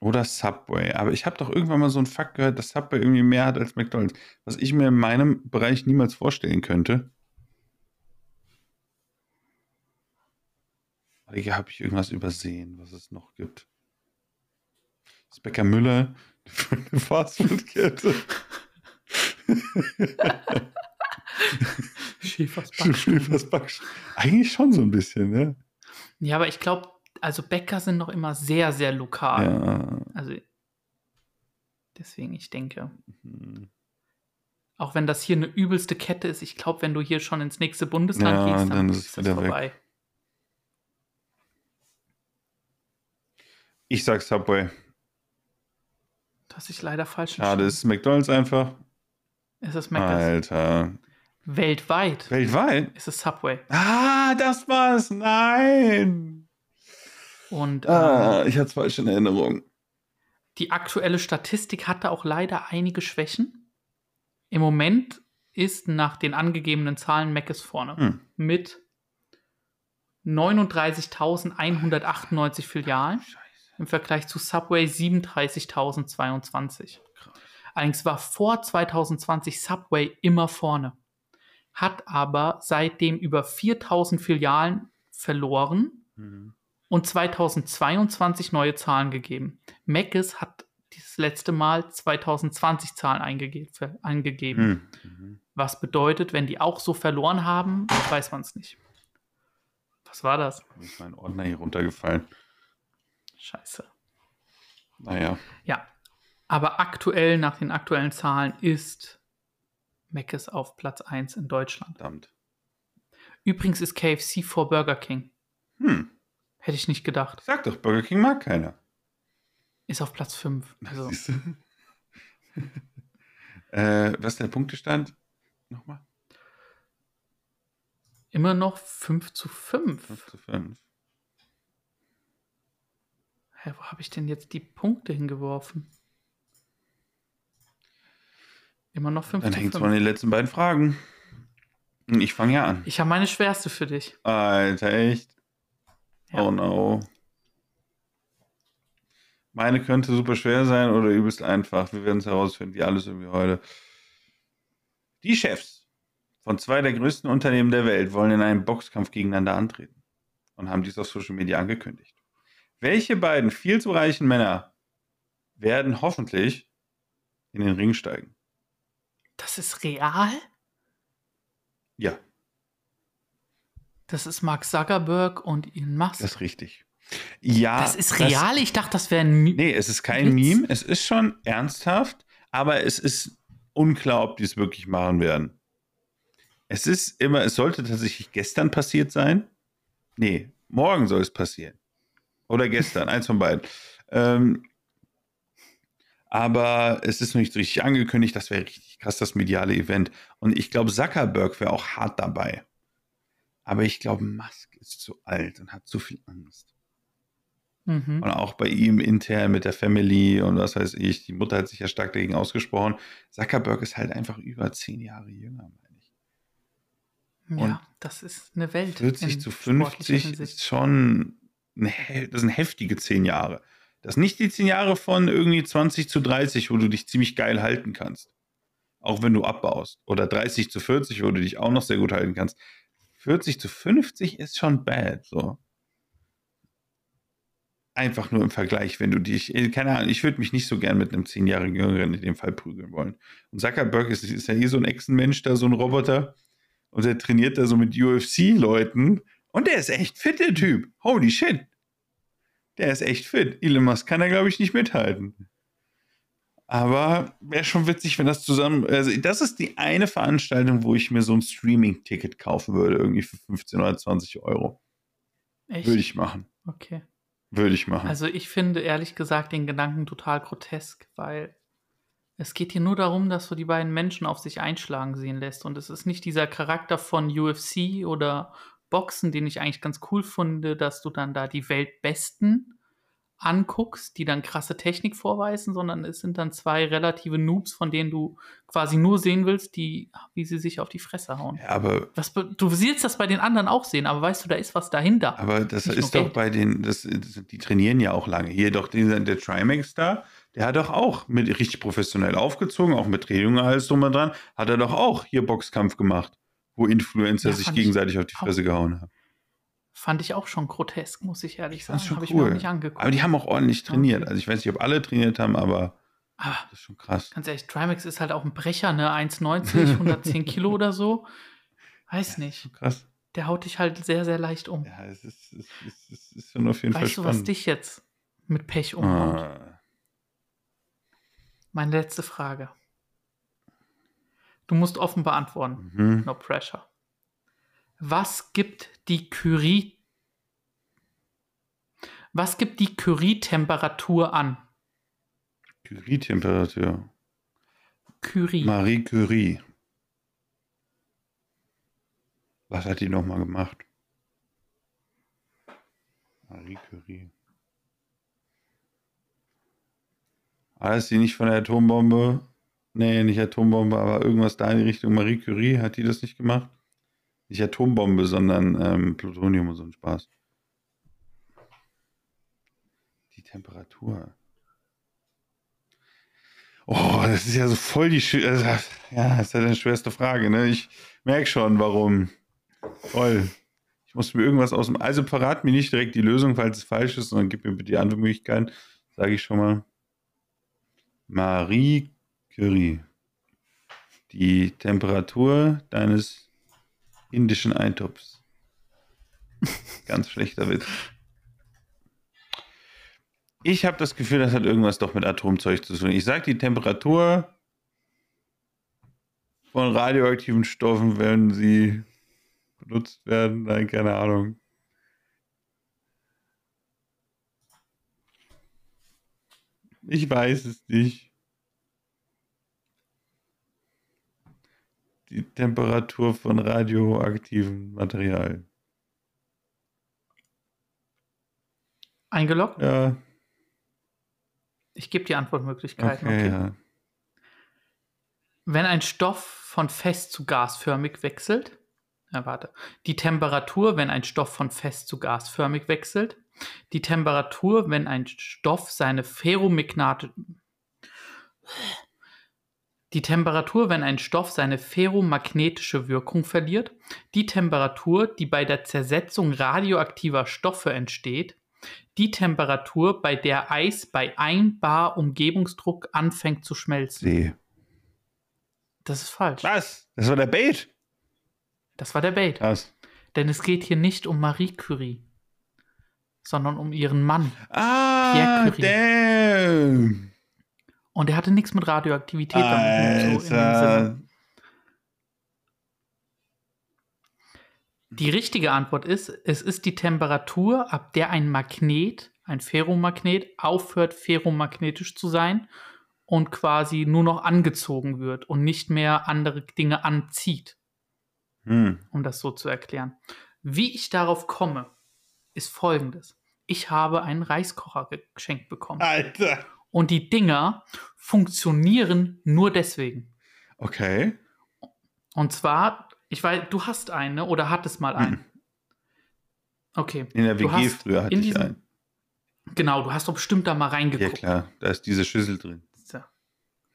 oder Subway. Aber ich habe doch irgendwann mal so einen Fakt gehört, dass Subway irgendwie mehr hat als McDonalds. Was ich mir in meinem Bereich niemals vorstellen könnte. Hier habe ich irgendwas übersehen, was es noch gibt. Das ist Bäcker Müller, eine Fastfood-Kette. *laughs* *laughs* *laughs* Schäfers Schäfers Backstube. Eigentlich schon so ein bisschen, ne? Ja, aber ich glaube, also Bäcker sind noch immer sehr, sehr lokal. Ja. Also deswegen, ich denke, Hm. auch wenn das hier eine übelste Kette ist, ich glaube, wenn du hier schon ins nächste Bundesland Ja, gehst, dann, dann ist ist es das wieder weg. vorbei. Ich sag Subway. Hast dich leider falsch Schade, ist McDonalds einfach. Es ist Mc's. Alter. Weltweit Weltweit? ist es Subway. Ah, das war's. Nein. Und Ah, ähm, ich hatte falsch in Erinnerung. die aktuelle Statistik hatte auch leider einige Schwächen. Im Moment ist nach den angegebenen Zahlen Mc's vorne Hm. mit 39.198 Filialen im Vergleich zu Subway 37.022. Krass. Allerdings war vor 2020 Subway immer vorne, hat aber seitdem über 4000 Filialen verloren Hm. und 2022 neue Zahlen gegeben. Mc's hat das letzte Mal 2020 Zahlen eingege ver- eingegeben. Hm. Mhm. Was bedeutet, wenn die auch so verloren haben, weiß man es nicht. Was war das? Ist mein Ordner hier runtergefallen. Scheiße. Naja. Ja, aber aktuell, nach den aktuellen Zahlen, ist Mc's auf Platz 1 in Deutschland. Verdammt. Übrigens ist KFC vor Burger King. Hm. Hätte ich nicht gedacht. Sag doch, Burger King mag keiner. Ist auf Platz 5. *laughs* Also, *laughs* äh, was ist der Punktestand? Nochmal? immer noch 5 zu 5. 5 zu 5. Hä, wo habe ich denn jetzt die Punkte hingeworfen? Immer noch 5 Dann hängt es 5. von den letzten beiden Fragen. Ich fange ja an. Ich habe meine schwerste für dich. Alter, echt? Ja. Oh no. Meine könnte super schwer sein oder übelst einfach. Wir werden es herausfinden, wie alles irgendwie heute. Die Chefs von zwei der größten Unternehmen der Welt wollen in einem Boxkampf gegeneinander antreten und haben dies auf Social Media angekündigt. Welche beiden viel zu reichen Männer werden hoffentlich in den Ring steigen? Das ist real? Ja, Das ist Mark Zuckerberg und Elon Musk. das ist richtig. Ja, das ist real? ich dachte, das wäre ein. Mi- Nee, es ist kein Witz. Meme, es ist schon ernsthaft, aber es ist unklar, ob die es wirklich machen werden. Es ist immer, es sollte tatsächlich gestern passiert sein. Nee, morgen soll es passieren. Oder gestern, *laughs* eins von beiden. Ähm, aber es ist noch nicht richtig angekündigt, das wäre richtig krass, das mediale Event. Und ich glaube, Zuckerberg wäre auch hart dabei. Aber ich glaube, Musk ist zu alt und hat zu viel Angst. Mhm. Und auch bei ihm intern mit der Family und was weiß ich. Die Mutter hat sich ja stark dagegen ausgesprochen. Zuckerberg ist halt einfach über zehn Jahre jünger, meine ich. Ja, das ist eine Welt. 40 in zu sportlicher 50 Hinsicht. ist schon, eine, das sind heftige zehn Jahre. Das sind nicht die zehn Jahre von irgendwie 20 zu 30, wo du dich ziemlich geil halten kannst. Auch wenn du abbaust. Oder 30 zu 40, wo du dich auch noch sehr gut halten kannst. 40 zu 50 ist schon bad, so. Einfach nur im Vergleich, wenn du dich, äh, keine Ahnung, ich würde mich nicht so gern mit einem 10-jährigen Jüngeren in dem Fall prügeln wollen. Und Zuckerberg ist, ist ja eh so ein Echsenmensch, da so ein Roboter. Und der trainiert da so mit UFC-Leuten. Und der ist echt fit, der Typ. Holy shit. Der ist echt fit. Elon Musk kann da, glaube ich, nicht mithalten. Aber wäre schon witzig, wenn das zusammen. Also, das ist die eine Veranstaltung, wo ich mir so ein Streaming-Ticket kaufen würde, irgendwie für 15 oder 20 Euro. Echt? Würde ich machen. Okay. Würde ich machen. Also ich finde ehrlich gesagt den Gedanken total grotesk, weil es geht hier nur darum, dass du die beiden Menschen auf sich einschlagen sehen lässt. Und es ist nicht dieser Charakter von UFC oder Boxen, den ich eigentlich ganz cool finde, dass du dann da die Weltbesten anguckst, die dann krasse Technik vorweisen, sondern es sind dann zwei relative Noobs, von denen du quasi nur sehen willst, die, wie sie sich auf die Fresse hauen. ja, aber, be- du willst das bei den anderen auch sehen, aber weißt du, da ist was dahinter. aber das Nicht ist doch Geld. bei den. Das, das, die trainieren ja auch lange. Hier doch den, der Trimax da, der hat doch auch mit richtig professionell aufgezogen, auch mit Training und alles drum und dran, hat er doch auch hier Boxkampf gemacht, wo Influencer Ja, sich gegenseitig auf die auch. Fresse gehauen haben. Fand ich auch schon grotesk, muss ich ehrlich sagen. schon Habe ich mir auch cool. nicht angeguckt. Aber die haben auch ordentlich trainiert. Also ich weiß nicht, ob alle trainiert haben, aber Aber das ist schon krass. ganz ehrlich, Trimax ist halt auch ein Brecher, ne? 1,90, 110 *laughs* Kilo oder so. Weiß nicht. Schon krass. Der haut dich halt sehr, sehr leicht um. Ja, es ist, es ist, es ist schon auf jeden weißt du, Fall was spannend. dich jetzt mit Pech umhaut? ah, Meine letzte Frage. Du musst offen beantworten. mhm. No pressure. Was gibt die Curie Was gibt die Curie-Temperatur an? Curie-Temperatur. Curie. Marie Curie. Was hat die nochmal gemacht? Marie Curie. Das die nicht von der Atombombe? Nee, nicht Atombombe, aber irgendwas da in die Richtung Marie Curie. Hat die das nicht gemacht? Nicht Atombombe, sondern ähm, Plutonium und so ein Spaß. Die Temperatur. Oh, das ist ja so voll die. Schö- äh, Ja, das ist ja eine schwerste Frage, ne? Ich merke schon, warum. Toll. Ich muss mir irgendwas aus dem. Also verrat mir nicht direkt die Lösung, falls es falsch ist, sondern gib mir bitte die andere Möglichkeit. Sage ich schon mal. Marie Curie. Die Temperatur deines indischen Eintopfs. Ganz schlechter Witz. Ich habe das Gefühl, das hat irgendwas doch mit Atomzeug zu tun. Ich sage die Temperatur von radioaktiven Stoffen, wenn sie benutzt werden. Nein, keine Ahnung. Ich weiß es nicht. Die Temperatur von radioaktivem Material. Eingeloggt? Ja, Ich gebe die Antwortmöglichkeiten. okay, Okay. ja. Wenn ein Stoff von fest zu gasförmig wechselt, ja, warte, die Temperatur, wenn ein Stoff von fest zu gasförmig wechselt, die Temperatur, wenn ein Stoff seine Ferromagnate die Temperatur, wenn ein Stoff seine ferromagnetische Wirkung verliert, die Temperatur, die bei der Zersetzung radioaktiver Stoffe entsteht, die Temperatur, bei der Eis bei 1 Bar Umgebungsdruck anfängt zu schmelzen. See. Das ist falsch. Was? Das war der Bait. Das war der Bait. Krass. Denn es geht hier nicht um Marie Curie, sondern um ihren Mann. Ah, Pierre Curie. damn. Und er hatte nichts mit Radioaktivität am Hut, so in dem Alter. Sinne. Die richtige Antwort ist, es ist die Temperatur, ab der ein Magnet, ein Ferromagnet, aufhört, ferromagnetisch zu sein und quasi nur noch angezogen wird und nicht mehr andere Dinge anzieht, Hm. um das so zu erklären. Wie ich darauf komme, ist folgendes. Ich habe einen Reiskocher ge- geschenkt bekommen. Alter. Und die Dinger funktionieren nur deswegen. Okay. Und zwar, ich weiß, du hast einen, ne? oder hattest mal einen. Okay. In der WG früher hatte ich einen. Genau, du hast doch bestimmt da mal Ja, reingeguckt. klar. Da ist diese Schüssel drin.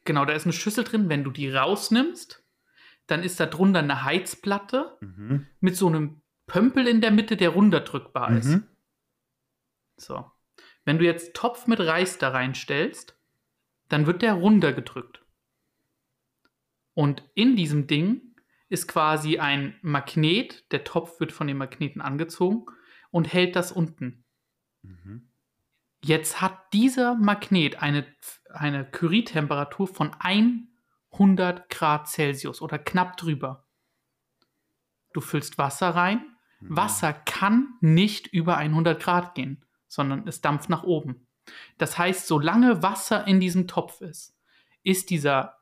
Genau, da ist eine Schüssel drin. Wenn du die rausnimmst, dann ist da drunter eine Heizplatte Mhm. mit so einem Pömpel in der Mitte, der runterdrückbar ist. Mhm. So. Wenn du jetzt Topf mit Reis da reinstellst, dann wird der runtergedrückt. Und in diesem Ding ist quasi ein Magnet, der Topf wird von dem Magneten angezogen und hält das unten. Mhm. Jetzt hat dieser Magnet eine, eine Curie-Temperatur von 100 Grad Celsius oder knapp drüber. Du füllst Wasser rein. Mhm. Wasser kann nicht über 100 Grad gehen, sondern es dampft nach oben. Das heißt, solange Wasser in diesem Topf ist, ist dieser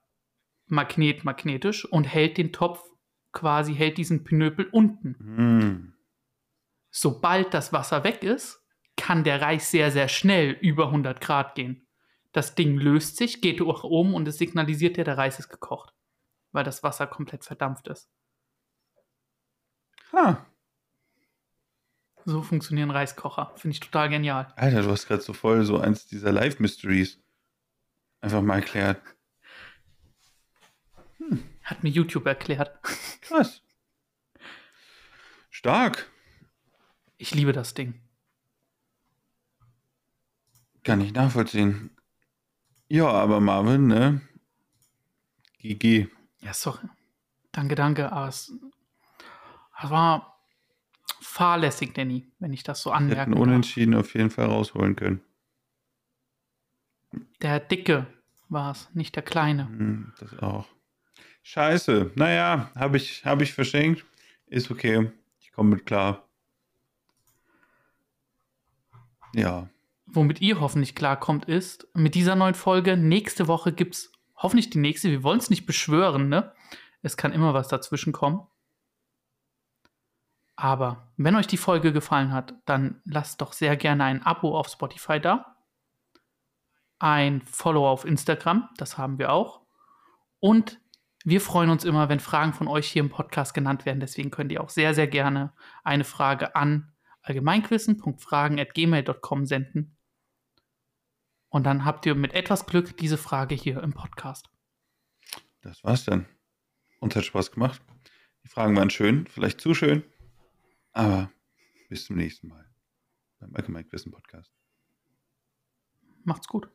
Magnet magnetisch und hält den Topf quasi, hält diesen Pinöpel unten. Mhm. Sobald das Wasser weg ist, kann der Reis sehr, sehr schnell über 100 Grad gehen. Das Ding löst sich, geht nach oben und es signalisiert dir, der Reis ist gekocht, weil das Wasser komplett verdampft ist. Ha. So funktionieren Reiskocher. Finde ich total genial. Alter, du hast gerade so voll so eins dieser Live-Mysteries einfach mal erklärt. Hat mir YouTube erklärt. Krass. Stark. Ich liebe das Ding. Kann ich nachvollziehen. Ja, aber Marvin, ne? GG. Ja, sorry. Danke, danke. Aber es, es war fahrlässig, Danny, wenn ich das so Wir anmerken hätten unentschieden auf jeden Fall rausholen können. Der Dicke war es, nicht der Kleine. Hm, Das auch. Scheiße. Naja, habe ich, hab ich verschenkt. Ist okay. Ich komme mit klar. Ja. Womit ihr hoffentlich klarkommt, ist, mit dieser neuen Folge, nächste Woche gibt es hoffentlich die nächste. Wir wollen es nicht beschwören, ne? Es kann immer was dazwischen kommen. Aber wenn euch die Folge gefallen hat, dann lasst doch sehr gerne ein Abo auf Spotify da. Ein Follow auf Instagram, das haben wir auch. Und wir freuen uns immer, wenn Fragen von euch hier im Podcast genannt werden. Deswegen könnt ihr auch sehr, sehr gerne eine Frage an allgemeinquissen.fragen.gmail.com senden. Und dann habt ihr mit etwas Glück diese Frage hier im Podcast. Das war's dann. Uns hat Spaß gemacht. Die Fragen waren schön, vielleicht zu schön. Aber bis zum nächsten Mal beim Allgemeinquissen Podcast. Macht's gut.